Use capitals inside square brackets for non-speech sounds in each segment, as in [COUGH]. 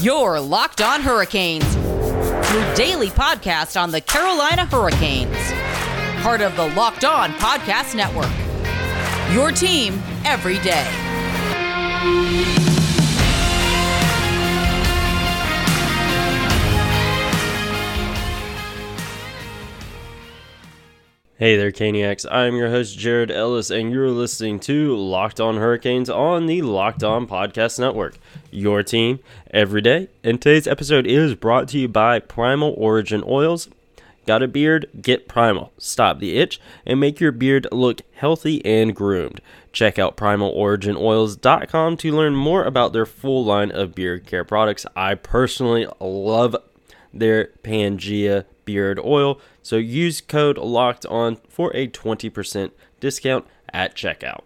Your Locked On Hurricanes, your daily podcast on the Carolina Hurricanes. Part of the Locked On Podcast Network. Your team every day. Hey there, Caniacs. I'm your host, Jared Ellis, and you're listening to Locked On Hurricanes on the Locked On Podcast Network. Your team every day. And today's episode is brought to you by Primal Origin Oils. Got a beard? Get Primal. Stop the itch and make your beard look healthy and groomed. Check out primaloriginoils.com to learn more about their full line of beard care products. I personally love their Pangea beard oil. So use code locked on for a 20% discount at checkout.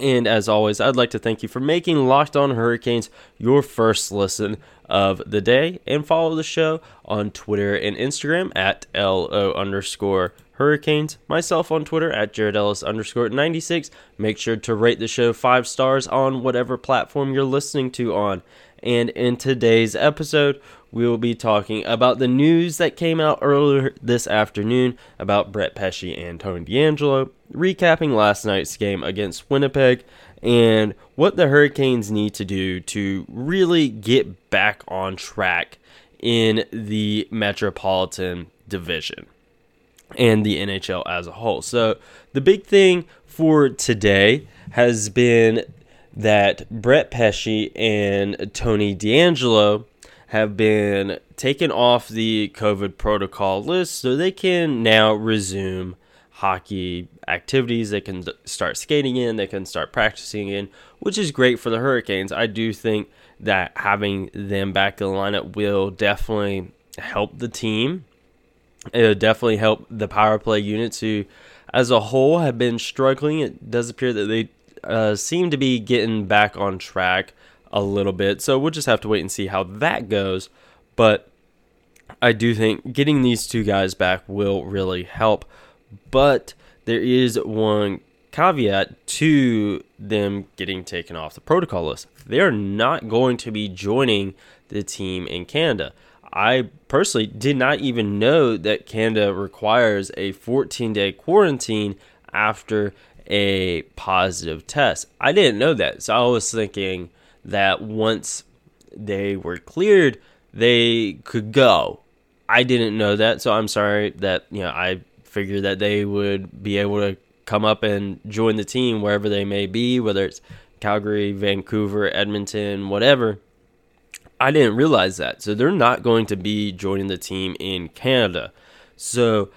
And as always, I'd like to thank you for making Locked On Hurricanes your first listen of the day. And follow the show on Twitter and Instagram at LO underscore Hurricanes. Myself on Twitter at Jared Ellis underscore 96. Make sure to rate the show five stars on whatever platform you're listening to on. And in today's episode, we will be talking about the news that came out earlier this afternoon about Brett Pesce and Tony DeAngelo, recapping last night's game against Winnipeg, and what the Hurricanes need to do to really get back on track in the Metropolitan Division and the NHL as a whole. So, the big thing for today has been that Brett Pesce and Tony DeAngelo have been taken off the COVID protocol list so they can now resume hockey activities. They can start skating in, they can start practicing in, which is great for the Hurricanes. I do think that having them back in the lineup will definitely help the team. It'll definitely help the power play units who, as a whole, have been struggling. It does appear that they uh, seem to be getting back on track a little bit. So we'll just have to wait and see how that goes. But I do think getting these two guys back will really help. But there is one caveat to them getting taken off the protocol list. They are not going to be joining the team in Canada. I personally did not even know that Canada requires a 14 day quarantine after a positive test. I didn't know that. So I was thinking, that once they were cleared, they could go. I didn't know that, so I'm sorry that you know I figured that they would be able to come up and join the team wherever they may be, whether it's Calgary, Vancouver, Edmonton, whatever. I didn't realize that. So they're not going to be joining the team in Canada. So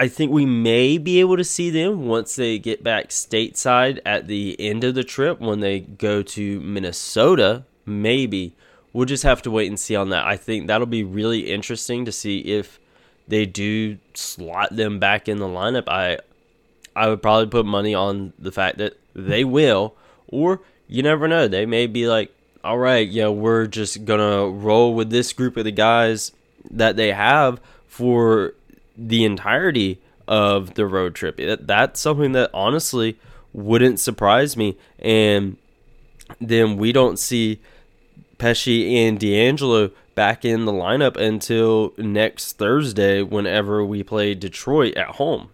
I think we may be able to see them once they get back stateside at the end of the trip when they go to Minnesota. Maybe. We'll just have to wait and see on that. I think that'll be really interesting to see if they do slot them back in the lineup. I I would probably put money on the fact that they will, or you never know. They may be like, all right, yeah, we're just gonna roll with this group of the guys that they have for the entirety of the road trip. It, that's something that honestly wouldn't surprise me. And then we don't see Pesce and DeAngelo back in the lineup until next Thursday whenever we play Detroit at home.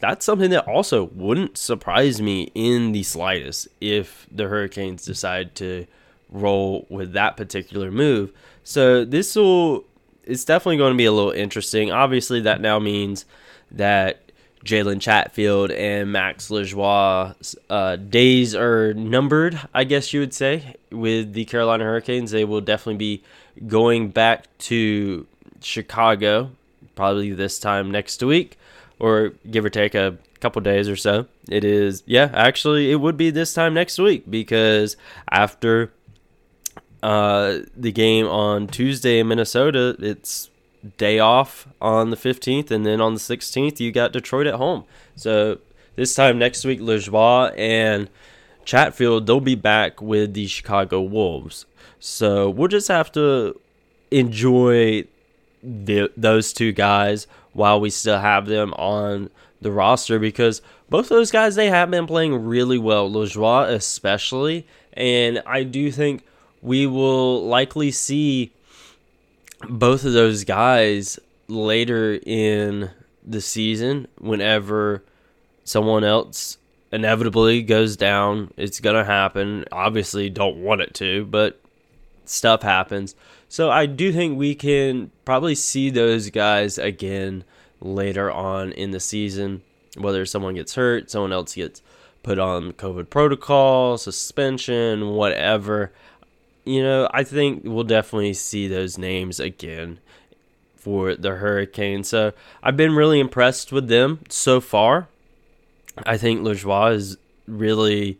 That's something that also wouldn't surprise me in the slightest if the Hurricanes decide to roll with that particular move. So this will it's definitely going to be a little interesting. Obviously, that now means that Jalen Chatfield and Max Lajoie's uh, days are numbered, I guess you would say, with the Carolina Hurricanes. They will definitely be going back to Chicago probably this time next week, or give or take a couple days or so. It is, yeah, actually, it would be this time next week because after uh, the game on Tuesday in Minnesota, it's day off on the 15th, and then on the 16th, you got Detroit at home. So this time next week, Lajoie and Chatfield, they'll be back with the Chicago Wolves. So we'll just have to enjoy the, those two guys while we still have them on the roster because both those guys they have been playing really well, Lajoie especially, and I do think we will likely see both of those guys later in the season whenever someone else inevitably goes down. It's going to happen. Obviously, don't want it to, but stuff happens. So I do think we can probably see those guys again later on in the season, whether someone gets hurt, someone else gets put on COVID protocol, suspension, whatever. You know, I think we'll definitely see those names again for the Hurricanes. So I've been really impressed with them so far. I think Lajoie has really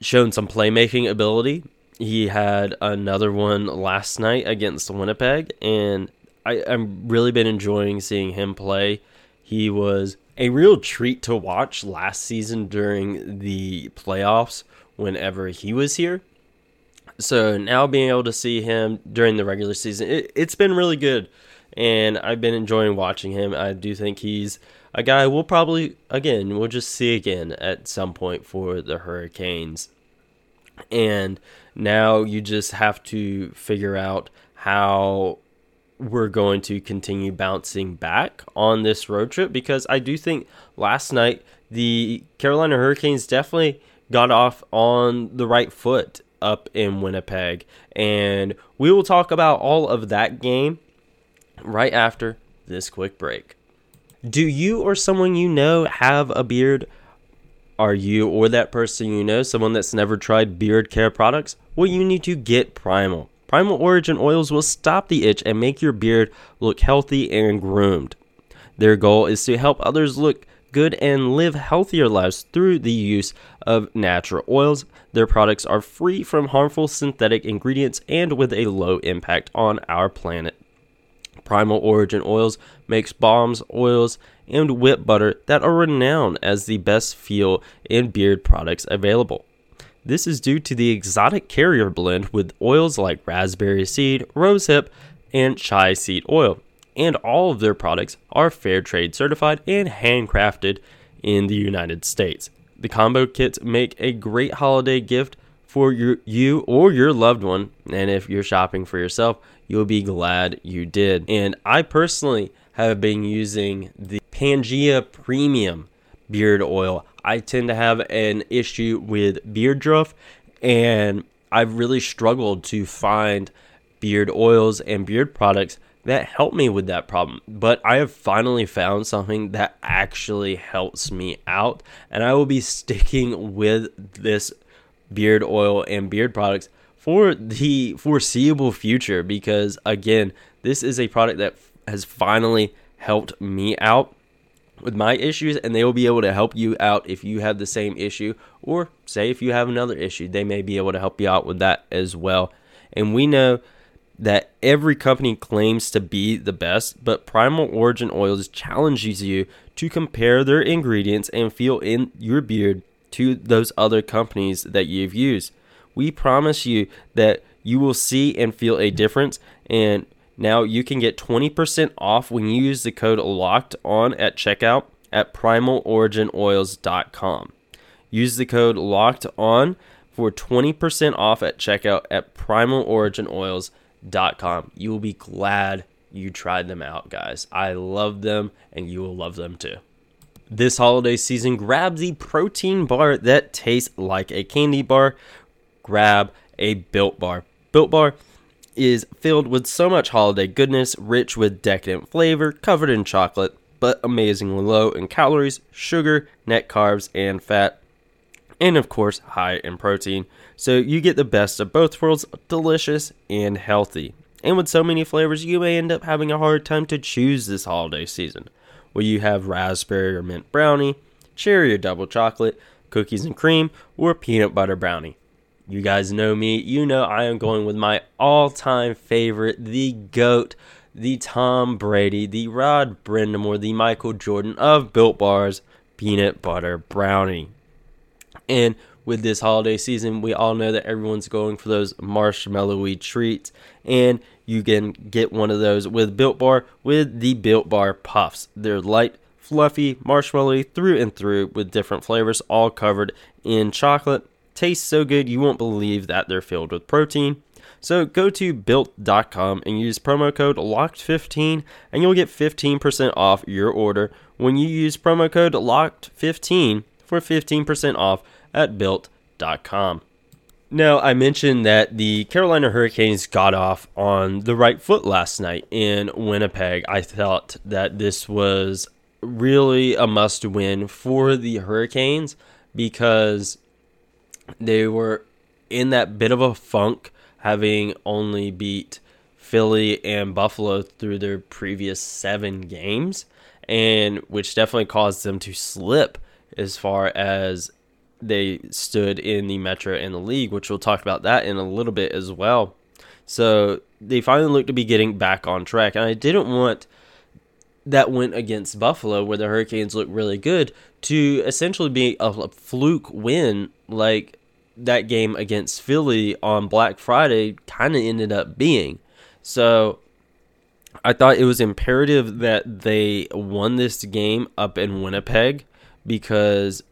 shown some playmaking ability. He had another one last night against Winnipeg, and I, I've really been enjoying seeing him play. He was a real treat to watch last season during the playoffs whenever he was here. So now being able to see him during the regular season, it, it's been really good. And I've been enjoying watching him. I do think he's a guy we'll probably, again, we'll just see again at some point for the Hurricanes. And now you just have to figure out how we're going to continue bouncing back on this road trip because I do think last night the Carolina Hurricanes definitely got off on the right foot up in Winnipeg. And we will talk about all of that game right after this quick break. Do you or someone you know have a beard? Are you or that person you know someone that's never tried beard care products? Well, you need to get Primal. Primal Origin oils will stop the itch and make your beard look healthy and groomed. Their goal is to help others look good and live healthier lives through the use of natural oils. Their products are free from harmful synthetic ingredients and with a low impact on our planet. Primal Origin Oils makes balms, oils, and whip butter that are renowned as the best feel and beard products available. This is due to the exotic carrier blend with oils like raspberry seed, rosehip, and chai seed oil. And all of their products are fair trade certified and handcrafted in the United States. The combo kits make a great holiday gift for your, you or your loved one. And if you're shopping for yourself, you'll be glad you did. And I personally have been using the Pangea Premium beard oil. I tend to have an issue with beard druff, and I've really struggled to find beard oils and beard products that helped me with that problem. But I have finally found something that actually helps me out, and I will be sticking with this beard oil and beard products for the foreseeable future because again, this is a product that has finally helped me out with my issues and they will be able to help you out if you have the same issue or say if you have another issue they may be able to help you out with that as well and we know that every company claims to be the best but primal origin oils challenges you to compare their ingredients and feel in your beard to those other companies that you've used we promise you that you will see and feel a difference and now you can get 20% off when you use the code locked on at checkout at primaloriginoils.com. Use the code locked on for 20% off at checkout at primaloriginoils.com. You will be glad you tried them out, guys. I love them and you will love them too. This holiday season, grab the protein bar that tastes like a candy bar. Grab a built bar. Built bar is filled with so much holiday goodness, rich with decadent flavor, covered in chocolate, but amazingly low in calories, sugar, net carbs, and fat, and of course, high in protein. So you get the best of both worlds, delicious and healthy. And with so many flavors, you may end up having a hard time to choose this holiday season. Will you have raspberry or mint brownie, cherry or double chocolate, cookies and cream, or peanut butter brownie? You guys know me. You know I am going with my all time favorite, the GOAT, the Tom Brady, the Rod Brind'Amour, the Michael Jordan of Built Bars Peanut Butter Brownie. And with this holiday season, we all know that everyone's going for those marshmallowy treats. And you can get one of those with Built Bar with the Built Bar Puffs. They're light, fluffy, marshmallowy through and through with different flavors, all covered in chocolate taste so good you won't believe that they're filled with protein. So go to built.com and use promo code LOCKED15 and you'll get 15% off your order when you use promo code LOCKED15 for 15% off at built.com. Now, I mentioned that the Carolina Hurricanes got off on the right foot last night in Winnipeg. I thought that this was really a must win for the Hurricanes because they were in that bit of a funk having only beat Philly and Buffalo through their previous seven games, and which definitely caused them to slip as far as they stood in the Metro and the league, which we'll talk about that in a little bit as well. So they finally looked to be getting back on track, and I didn't want that went against Buffalo, where the Hurricanes looked really good, to essentially be a fluke win like that game against Philly on Black Friday kind of ended up being. So I thought it was imperative that they won this game up in Winnipeg because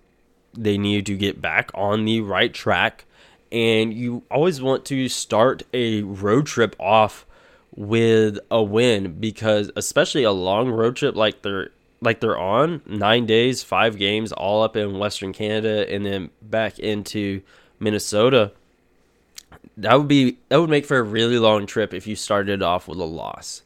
they needed to get back on the right track. And you always want to start a road trip off with a win because especially a long road trip like they're like they're on nine days, five games, all up in Western Canada, and then back into Minnesota, that would be that would make for a really long trip if you started off with a loss.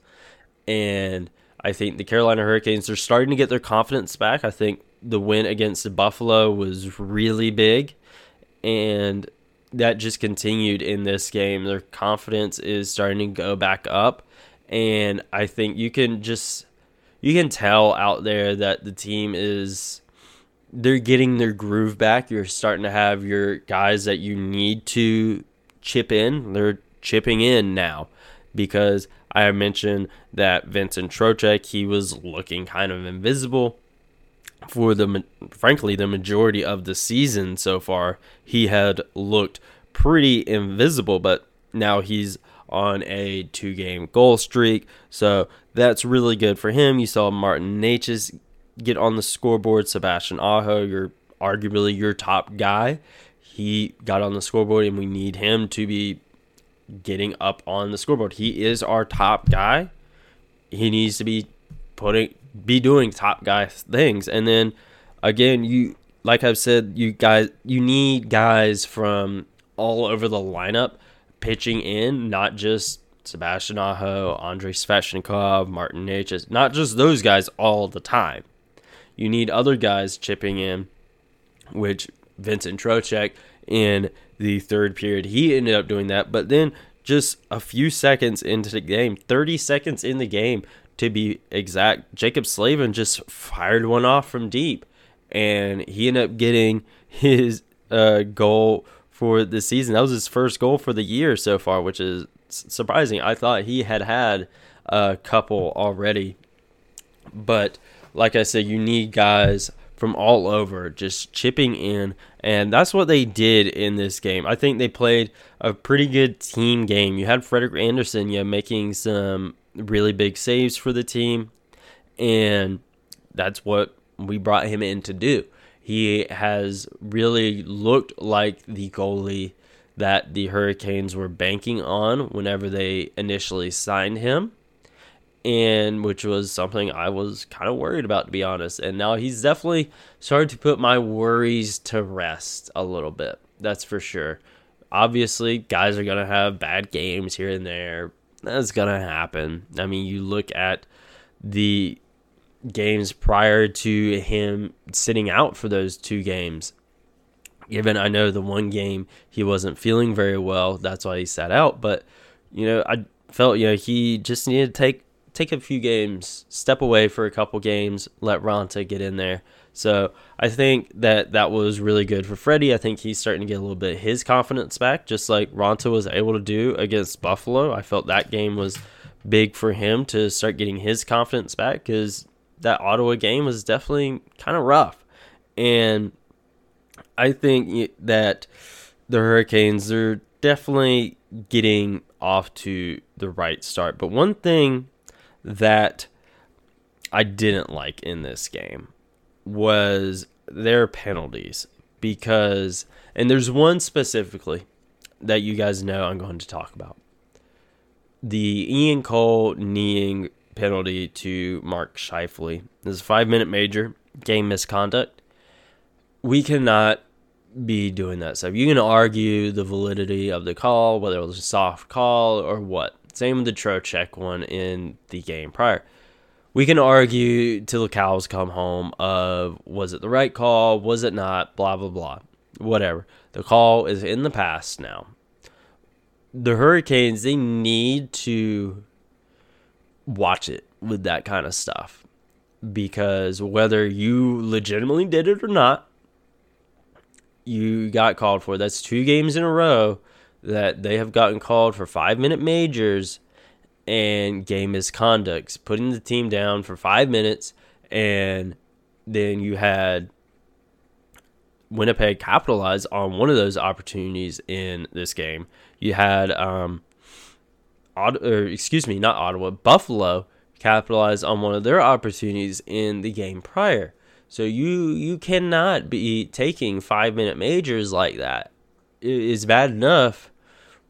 And I think the Carolina Hurricanes are starting to get their confidence back. I think the win against the Buffalo was really big and that just continued in this game. Their confidence is starting to go back up and I think you can just you can tell out there that the team is they're getting their groove back. You're starting to have your guys that you need to chip in. They're chipping in now because I mentioned that Vincent Trocheck, he was looking kind of invisible for the frankly the majority of the season so far. He had looked pretty invisible, but now he's on a two game goal streak. So that's really good for him. You saw Martin Necas get on the scoreboard. Sebastian Aho, you're arguably your top guy. He got on the scoreboard, and we need him to be getting up on the scoreboard. He is our top guy. He needs to be putting be doing top guy things. And then again, you like I've said, you guys you need guys from all over the lineup pitching in, not just Sebastian Aho, Andrei Svechnikov, Martin Necas, not just those guys all the time. You need other guys chipping in, which Vincent Trocheck in the third period, he ended up doing that. But then just a few seconds into the game, 30 seconds in the game to be exact, Jaccob Slavin just fired one off from deep. And he ended up getting [LAUGHS] his uh, goal for the season. That was his first goal for the year so far, which is surprising. I thought he had had a couple already. But like I said, you need guys from all over just chipping in, and that's what they did in this game. I think they played a pretty good team game. You had Frederik Andersen, yeah, making some really big saves for the team, and that's what we brought him in to do. He has really looked like the goalie that the Hurricanes were banking on whenever they initially signed him and which was something I was kind of worried about to be honest. And now he's definitely started to put my worries to rest a little bit. That's for sure. Obviously, guys are going to have bad games here and there. That's going to happen. I mean, you look at the games prior to him sitting out for those two games. Given I know the one game he wasn't feeling very well, that's why he sat out. But, you know, I felt, you know, he just needed to take take a few games, step away for a couple games, let Raanta get in there. So I think that that was really good for Freddie. I think he's starting to get a little bit his confidence back, just like Raanta was able to do against Buffalo. I felt that game was big for him to start getting his confidence back because that Ottawa game was definitely kind of rough. And I think that the Hurricanes, they're definitely getting off to the right start. But one thing that I didn't like in this game was their penalties because, and there's one specifically that you guys know I'm going to talk about. The Ian Cole kneeing penalty to Mark Scheifele. This is a five minute major, game misconduct. We cannot be doing that stuff. You can argue the validity of the call, whether it was a soft call or what. Same with the Trocheck one in the game prior. We can argue till the cows come home of was it the right call, was it not, blah blah blah. Whatever. The call is in the past now. The Hurricanes, they need to watch it with that kind of stuff. Because whether you legitimately did it or not, you got called for. That's two games in a row that they have gotten called for five minute majors and game misconducts, putting the team down for five minutes, and then you had Winnipeg capitalize on one of those opportunities in this game. You had, um, or excuse me, not Ottawa, Buffalo capitalize on one of their opportunities in the game prior. So you you cannot be taking five minute majors like that. It is bad enough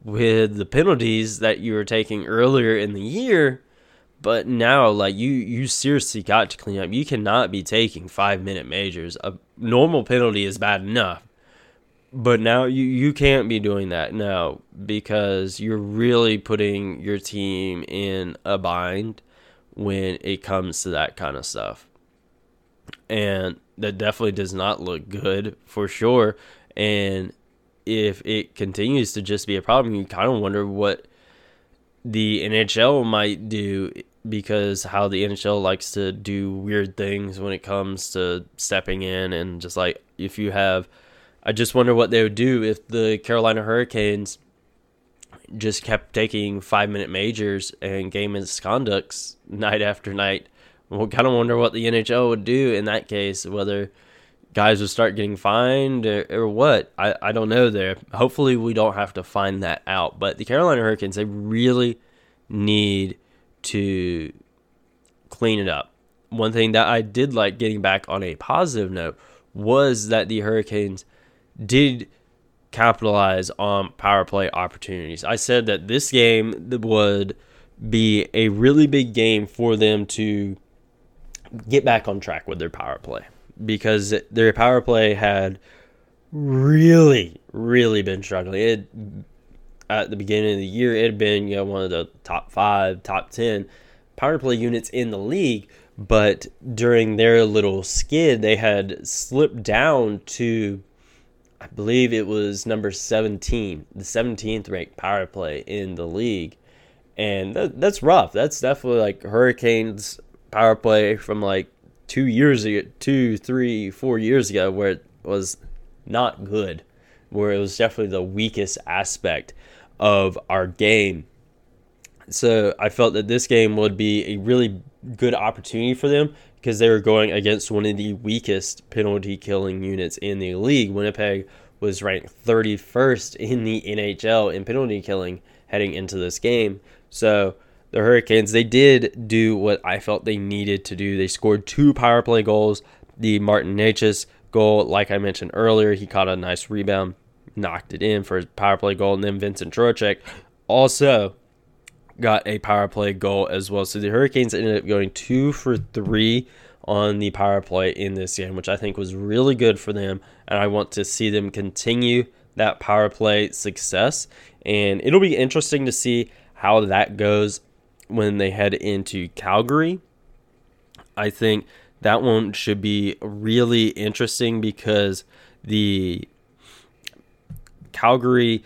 with the penalties that you were taking earlier in the year, but now like you you seriously got to clean up. You cannot be taking five minute majors. A normal penalty is bad enough. But now you, you can't be doing that now because you're really putting your team in a bind when it comes to that kind of stuff and that definitely does not look good for sure. And if it continues to just be a problem, you kind of wonder what the NHL might do because how the NHL likes to do weird things when it comes to stepping in and just like if you have I just wonder what they would do if the Carolina Hurricanes just kept taking 5 minute majors and game misconducts [LAUGHS] night after night. We'll kind of wonder what the NHL would do in that case, whether guys would start getting fined or, or what. I, I don't know there. Hopefully, we don't have to find that out. But the Carolina Hurricanes, they really need to clean it up. One thing that I did like getting back on a positive note was that the Hurricanes did capitalize on power play opportunities. I said that this game would be a really big game for them to get back on track with their power play because their power play had really, really been struggling. It at the beginning of the year, it had been you know one of the top five, top ten power play units in the league. But during their little skid, they had slipped down to, I believe it was number 17, the 17th ranked power play in the league. And that, that's rough. That's definitely like Hurricanes power play from like two years ago, two, three, four years ago, where it was not good, where it was definitely the weakest aspect of our game. So I felt that this game would be a really good opportunity for them because they were going against one of the weakest penalty killing units in the league. Winnipeg was ranked 31st in the NHL in penalty killing heading into this game. So the Hurricanes, they did do what I felt they needed to do. They scored two power play goals. The Martin Necas goal, like I mentioned earlier, he caught a nice rebound, knocked it in for his power play goal, and then Vincent Trocheck also got a power play goal as well. So the Hurricanes ended up going two for three on the power play in this game, which I think was really good for them. And I want to see them continue that power play success. And it'll be interesting to see how that goes when they head into Calgary. I think that one should be really interesting because the Calgary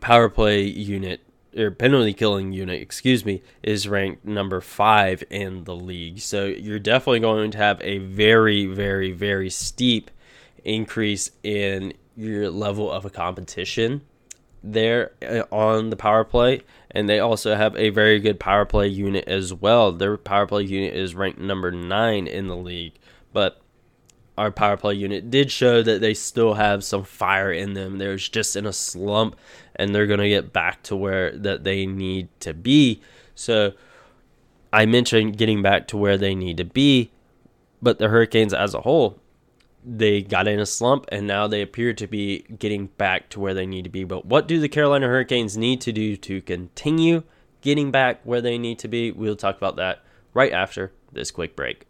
power play unit or penalty killing unit, excuse me, is ranked number five in the league. So you're definitely going to have a very, very, very steep increase in your level of a competition there uh, on the power play, and they also have a very good power play unit as well. Their power play unit is ranked number nine in the league, but our power play unit did show that they still have some fire in them. They're just in a slump, and they're gonna get back to where that they need to be. So, I mentioned getting back to where they need to be, but the Hurricanes as a whole, they got in a slump and now they appear to be getting back to where they need to be. But what do the Carolina Hurricanes need to do to continue getting back where they need to be? We'll talk about that right after this quick break.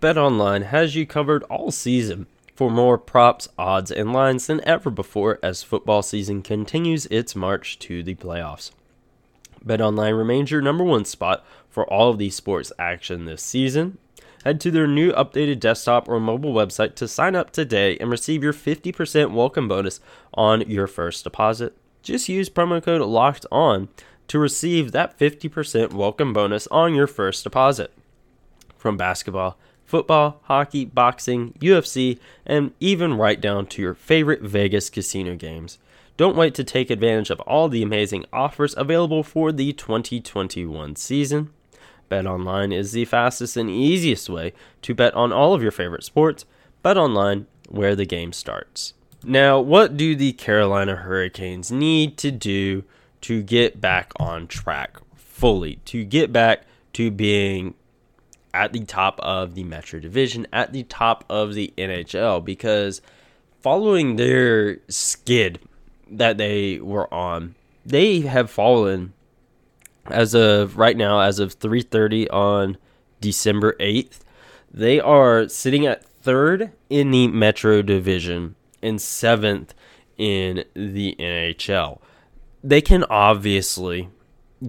Bet Online has you covered all season for more props, odds, and lines than ever before as football season continues its march to the playoffs. Bet Online remains your number one spot for all of the sports action this season Head to their new updated desktop or mobile website to sign up today and receive your 50% welcome bonus on your first deposit. Just use promo code LOCKED ON to receive that 50% welcome bonus on your first deposit. From basketball, football, hockey, boxing, UFC, and even right down to your favorite Vegas casino games. Don't wait to take advantage of all the amazing offers available for the 2021 season. BetOnline is the fastest and easiest way to bet on all of your favorite sports. BetOnline, where the game starts. Now, what do the Carolina Hurricanes need to do to get back on track fully? To get back to being at the top of the Metro Division, at the top of the NHL, because following their skid that they were on, they have fallen as of right now, as of 3:30 on December 8th, they are sitting at third in the Metro Division and seventh in the NHL. They can obviously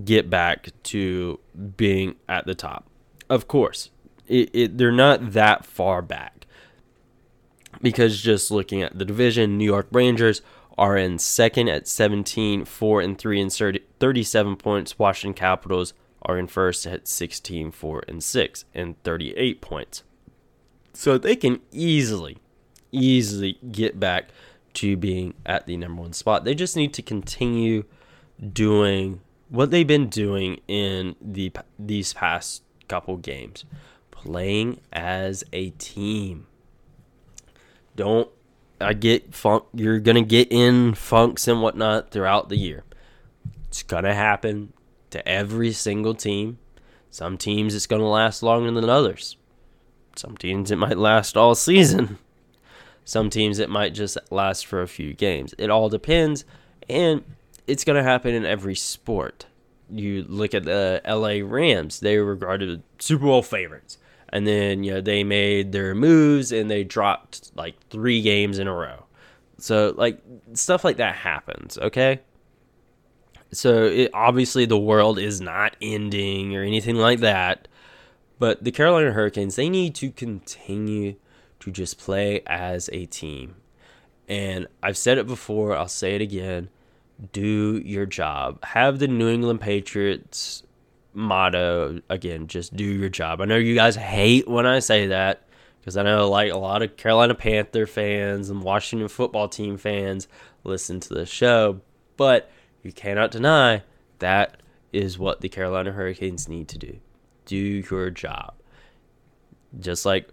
get back to being at the top. Of course, it, it, they're not that far back because just looking at the division, New York Rangers are in second at 17, 4 and 3 and 37 points. Washington Capitals are in first at 16, 4 and 6 and 38 points. So they can easily, easily get back to being at the number one spot. They just need to continue doing what they've been doing in the these past couple games, playing as a team. Don't I get funk. You're gonna get in funks and whatnot throughout the year. It's gonna happen to every single team. Some teams it's gonna last longer than others. Some teams it might last all season. Some teams it might just last for a few games. It all depends, and it's gonna happen in every sport. You look at the LA Rams; they were regarded Super Bowl favorites and then you know they made their moves and they dropped like three games in a row. So like stuff like that happens, okay? So it, obviously the world is not ending or anything like that, but the Carolina Hurricanes they need to continue to just play as a team. And I've said it before, I'll say it again. Do your job. Have the New England Patriots motto again just do your job i know you guys hate when i say that because i know like a lot of carolina panther fans and washington football team fans listen to the show but you cannot deny that is what the carolina hurricanes need to do do your job just like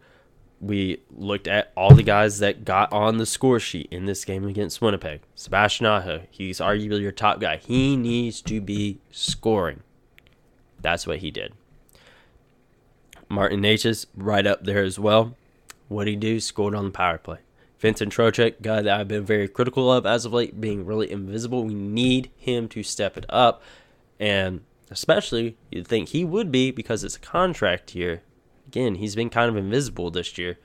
we looked at all the guys that got on the score sheet in this game against Winnipeg. Sebastian Aho, he's arguably your top guy. He needs to be scoring. That's what he did. Martin Necas right up there as well. What did he do? Scored on the power play. Vincent Trocheck, guy that I've been very critical of as of late, being really invisible. We need him to step it up. And especially, you'd think he would be because it's a contract year. Again, he's been kind of invisible this year.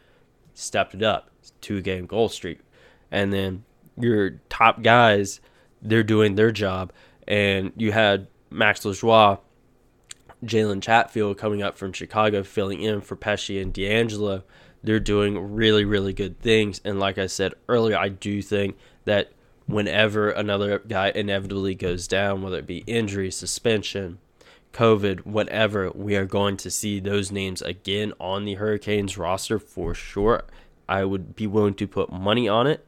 Stepped it up. Two game goal streak. And then your top guys, they're doing their job. And you had Max Lajoie Jalen Chatfield coming up from Chicago, filling in for Pesce and DeAngelo. They're doing really, really good things. And like I said earlier, I do think that whenever another guy inevitably goes down, whether it be injury, suspension, COVID, whatever, we are going to see those names again on the Hurricanes roster for sure. I would be willing to put money on it.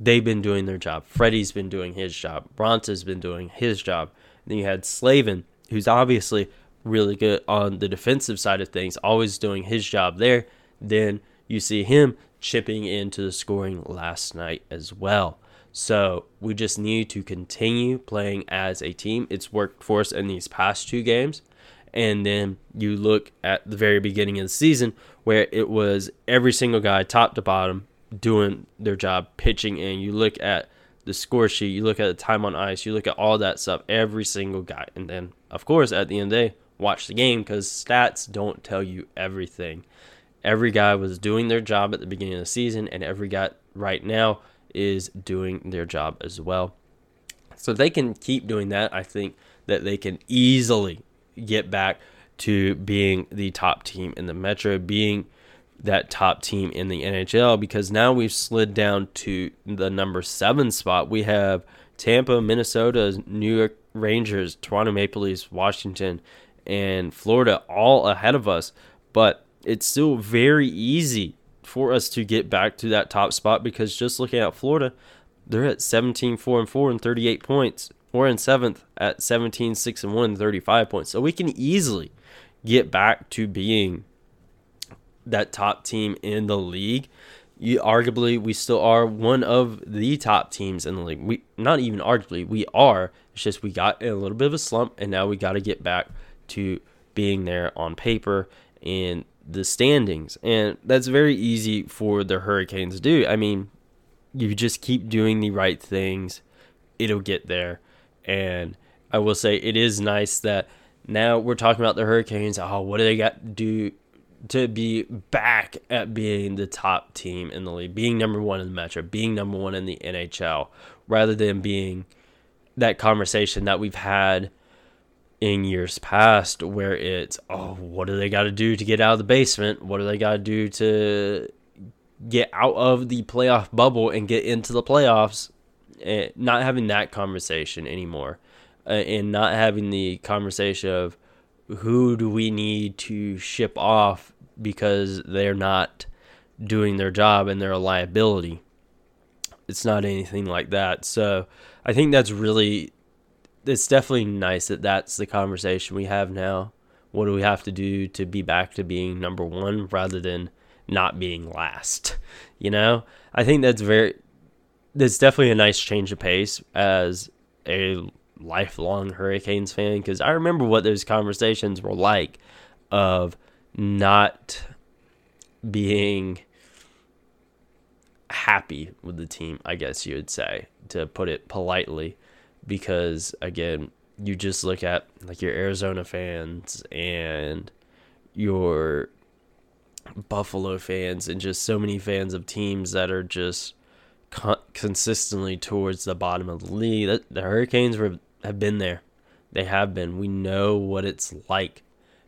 They've been doing their job. Freddie's been doing his job. Raanta's been doing his job. And then you had Slavin, who's obviously really good on the defensive side of things, always doing his job there. Then you see him chipping into the scoring last night as well. So we just need to continue playing as a team. It's worked for us in these past two games. And then you look at the very beginning of the season where it was every single guy, top to bottom, doing their job pitching in. You look at the score sheet, you look at the time on ice, you look at all that stuff, every single guy. And then, of course, at the end of the day, watch the game because stats don't tell you everything. Every guy was doing their job at the beginning of the season, and every guy right now is doing their job as well. So if they can keep doing that. I think that they can easily get back to being the top team in the Metro, being that top team in the NHL because now we've slid down to the number seven spot. We have Tampa, Minnesota, New York Rangers, Toronto Maple Leafs, Washington, and Florida all ahead of us. But it's still very easy for us to get back to that top spot because just looking at Florida, they're at 17 4 and 4 and 38 points. We're in seventh at 17 6 and 1 and 35 points. So we can easily get back to being that top team in the league. You, arguably, we still are one of the top teams in the league. We not even arguably, we are. It's just we got in a little bit of a slump, and now we got to get back to being there on paper in the standings, and that's very easy for the Hurricanes to do. I mean, you just keep doing the right things, it'll get there. And I will say it is nice that now we're talking about the Hurricanes. Oh, what do they got to do to be back at being the top team in the league, being number one in the Metro, being number one in the NHL, rather than being that conversation that we've had in years past where it's, oh, what do they got to do to get out of the basement? What do they got to do to get out of the playoff bubble and get into the playoffs? And not having that conversation anymore. Uh, and not having the conversation of, who do we need to ship off because they're not doing their job and they're a liability. It's not anything like that. So I think that's really, it's definitely nice that that's the conversation we have now. What do we have to do to be back to being number one rather than not being last? You know, I think that's very, that's definitely a nice change of pace as a lifelong Hurricanes fan because I remember what those conversations were like of not being happy with the team, I guess you would say, to put it politely. Because again, you just look at like your Arizona fans and your Buffalo fans and just so many fans of teams that are just consistently towards the bottom of the league. The Hurricanes were have been there. They have been. We know what it's like.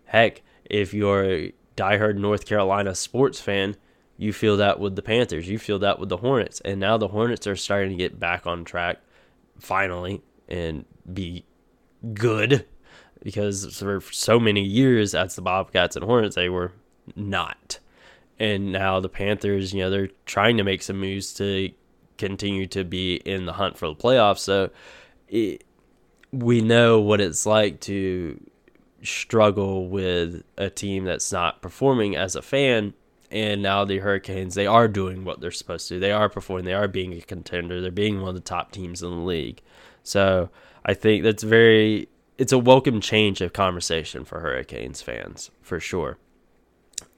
Heck, if you're a diehard North Carolina sports fan, you feel that with the Panthers. You feel that with the Hornets. And now the Hornets are starting to get back on track finally and be good because for so many years as the Bobcats and Hornets they were not. And now the Panthers, you know, they're trying to make some moves to continue to be in the hunt for the playoffs. So it, we know what it's like to struggle with a team that's not performing as a fan. And now the Hurricanes, they are doing what they're supposed to. They are performing. They are being a contender. They're being one of the top teams in the league. So I think that's very, it's a welcome change of conversation for Hurricanes fans, for sure.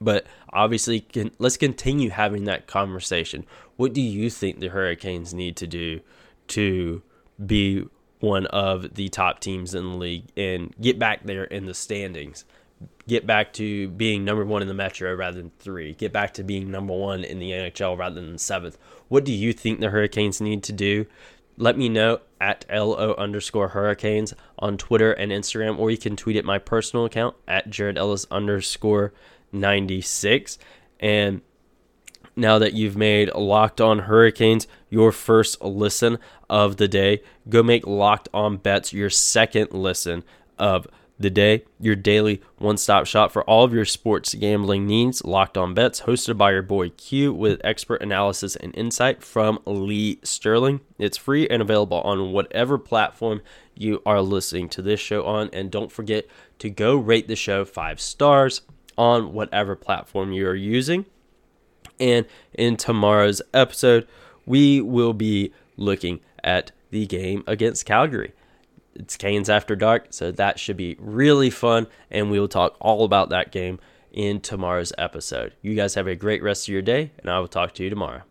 But obviously, can, let's continue having that conversation. What do you think the Hurricanes need to do to be one of the top teams in the league and get back there in the standings. Get back to being number one in the Metro rather than three. Get back to being number one in the NHL rather than seventh. What do you think the Hurricanes need to do? Let me know at LO underscore Hurricanes on Twitter and Instagram, or you can tweet at my personal account at Jared Ellis underscore 96. And now that you've made Locked On Hurricanes your first listen of the day, go make Locked On Bets your second listen of the day, your daily one stop shop for all of your sports gambling needs. Locked On Bets, hosted by your boy Q, with expert analysis and insight from Lee Sterling. It's free and available on whatever platform you are listening to this show on. And don't forget to go rate the show five stars on whatever platform you are using. And in tomorrow's episode, we will be looking at the game against Calgary. It's Canes After Dark, so that should be really fun, and we will talk all about that game in tomorrow's episode. You guys have a great rest of your day, and I will talk to you tomorrow.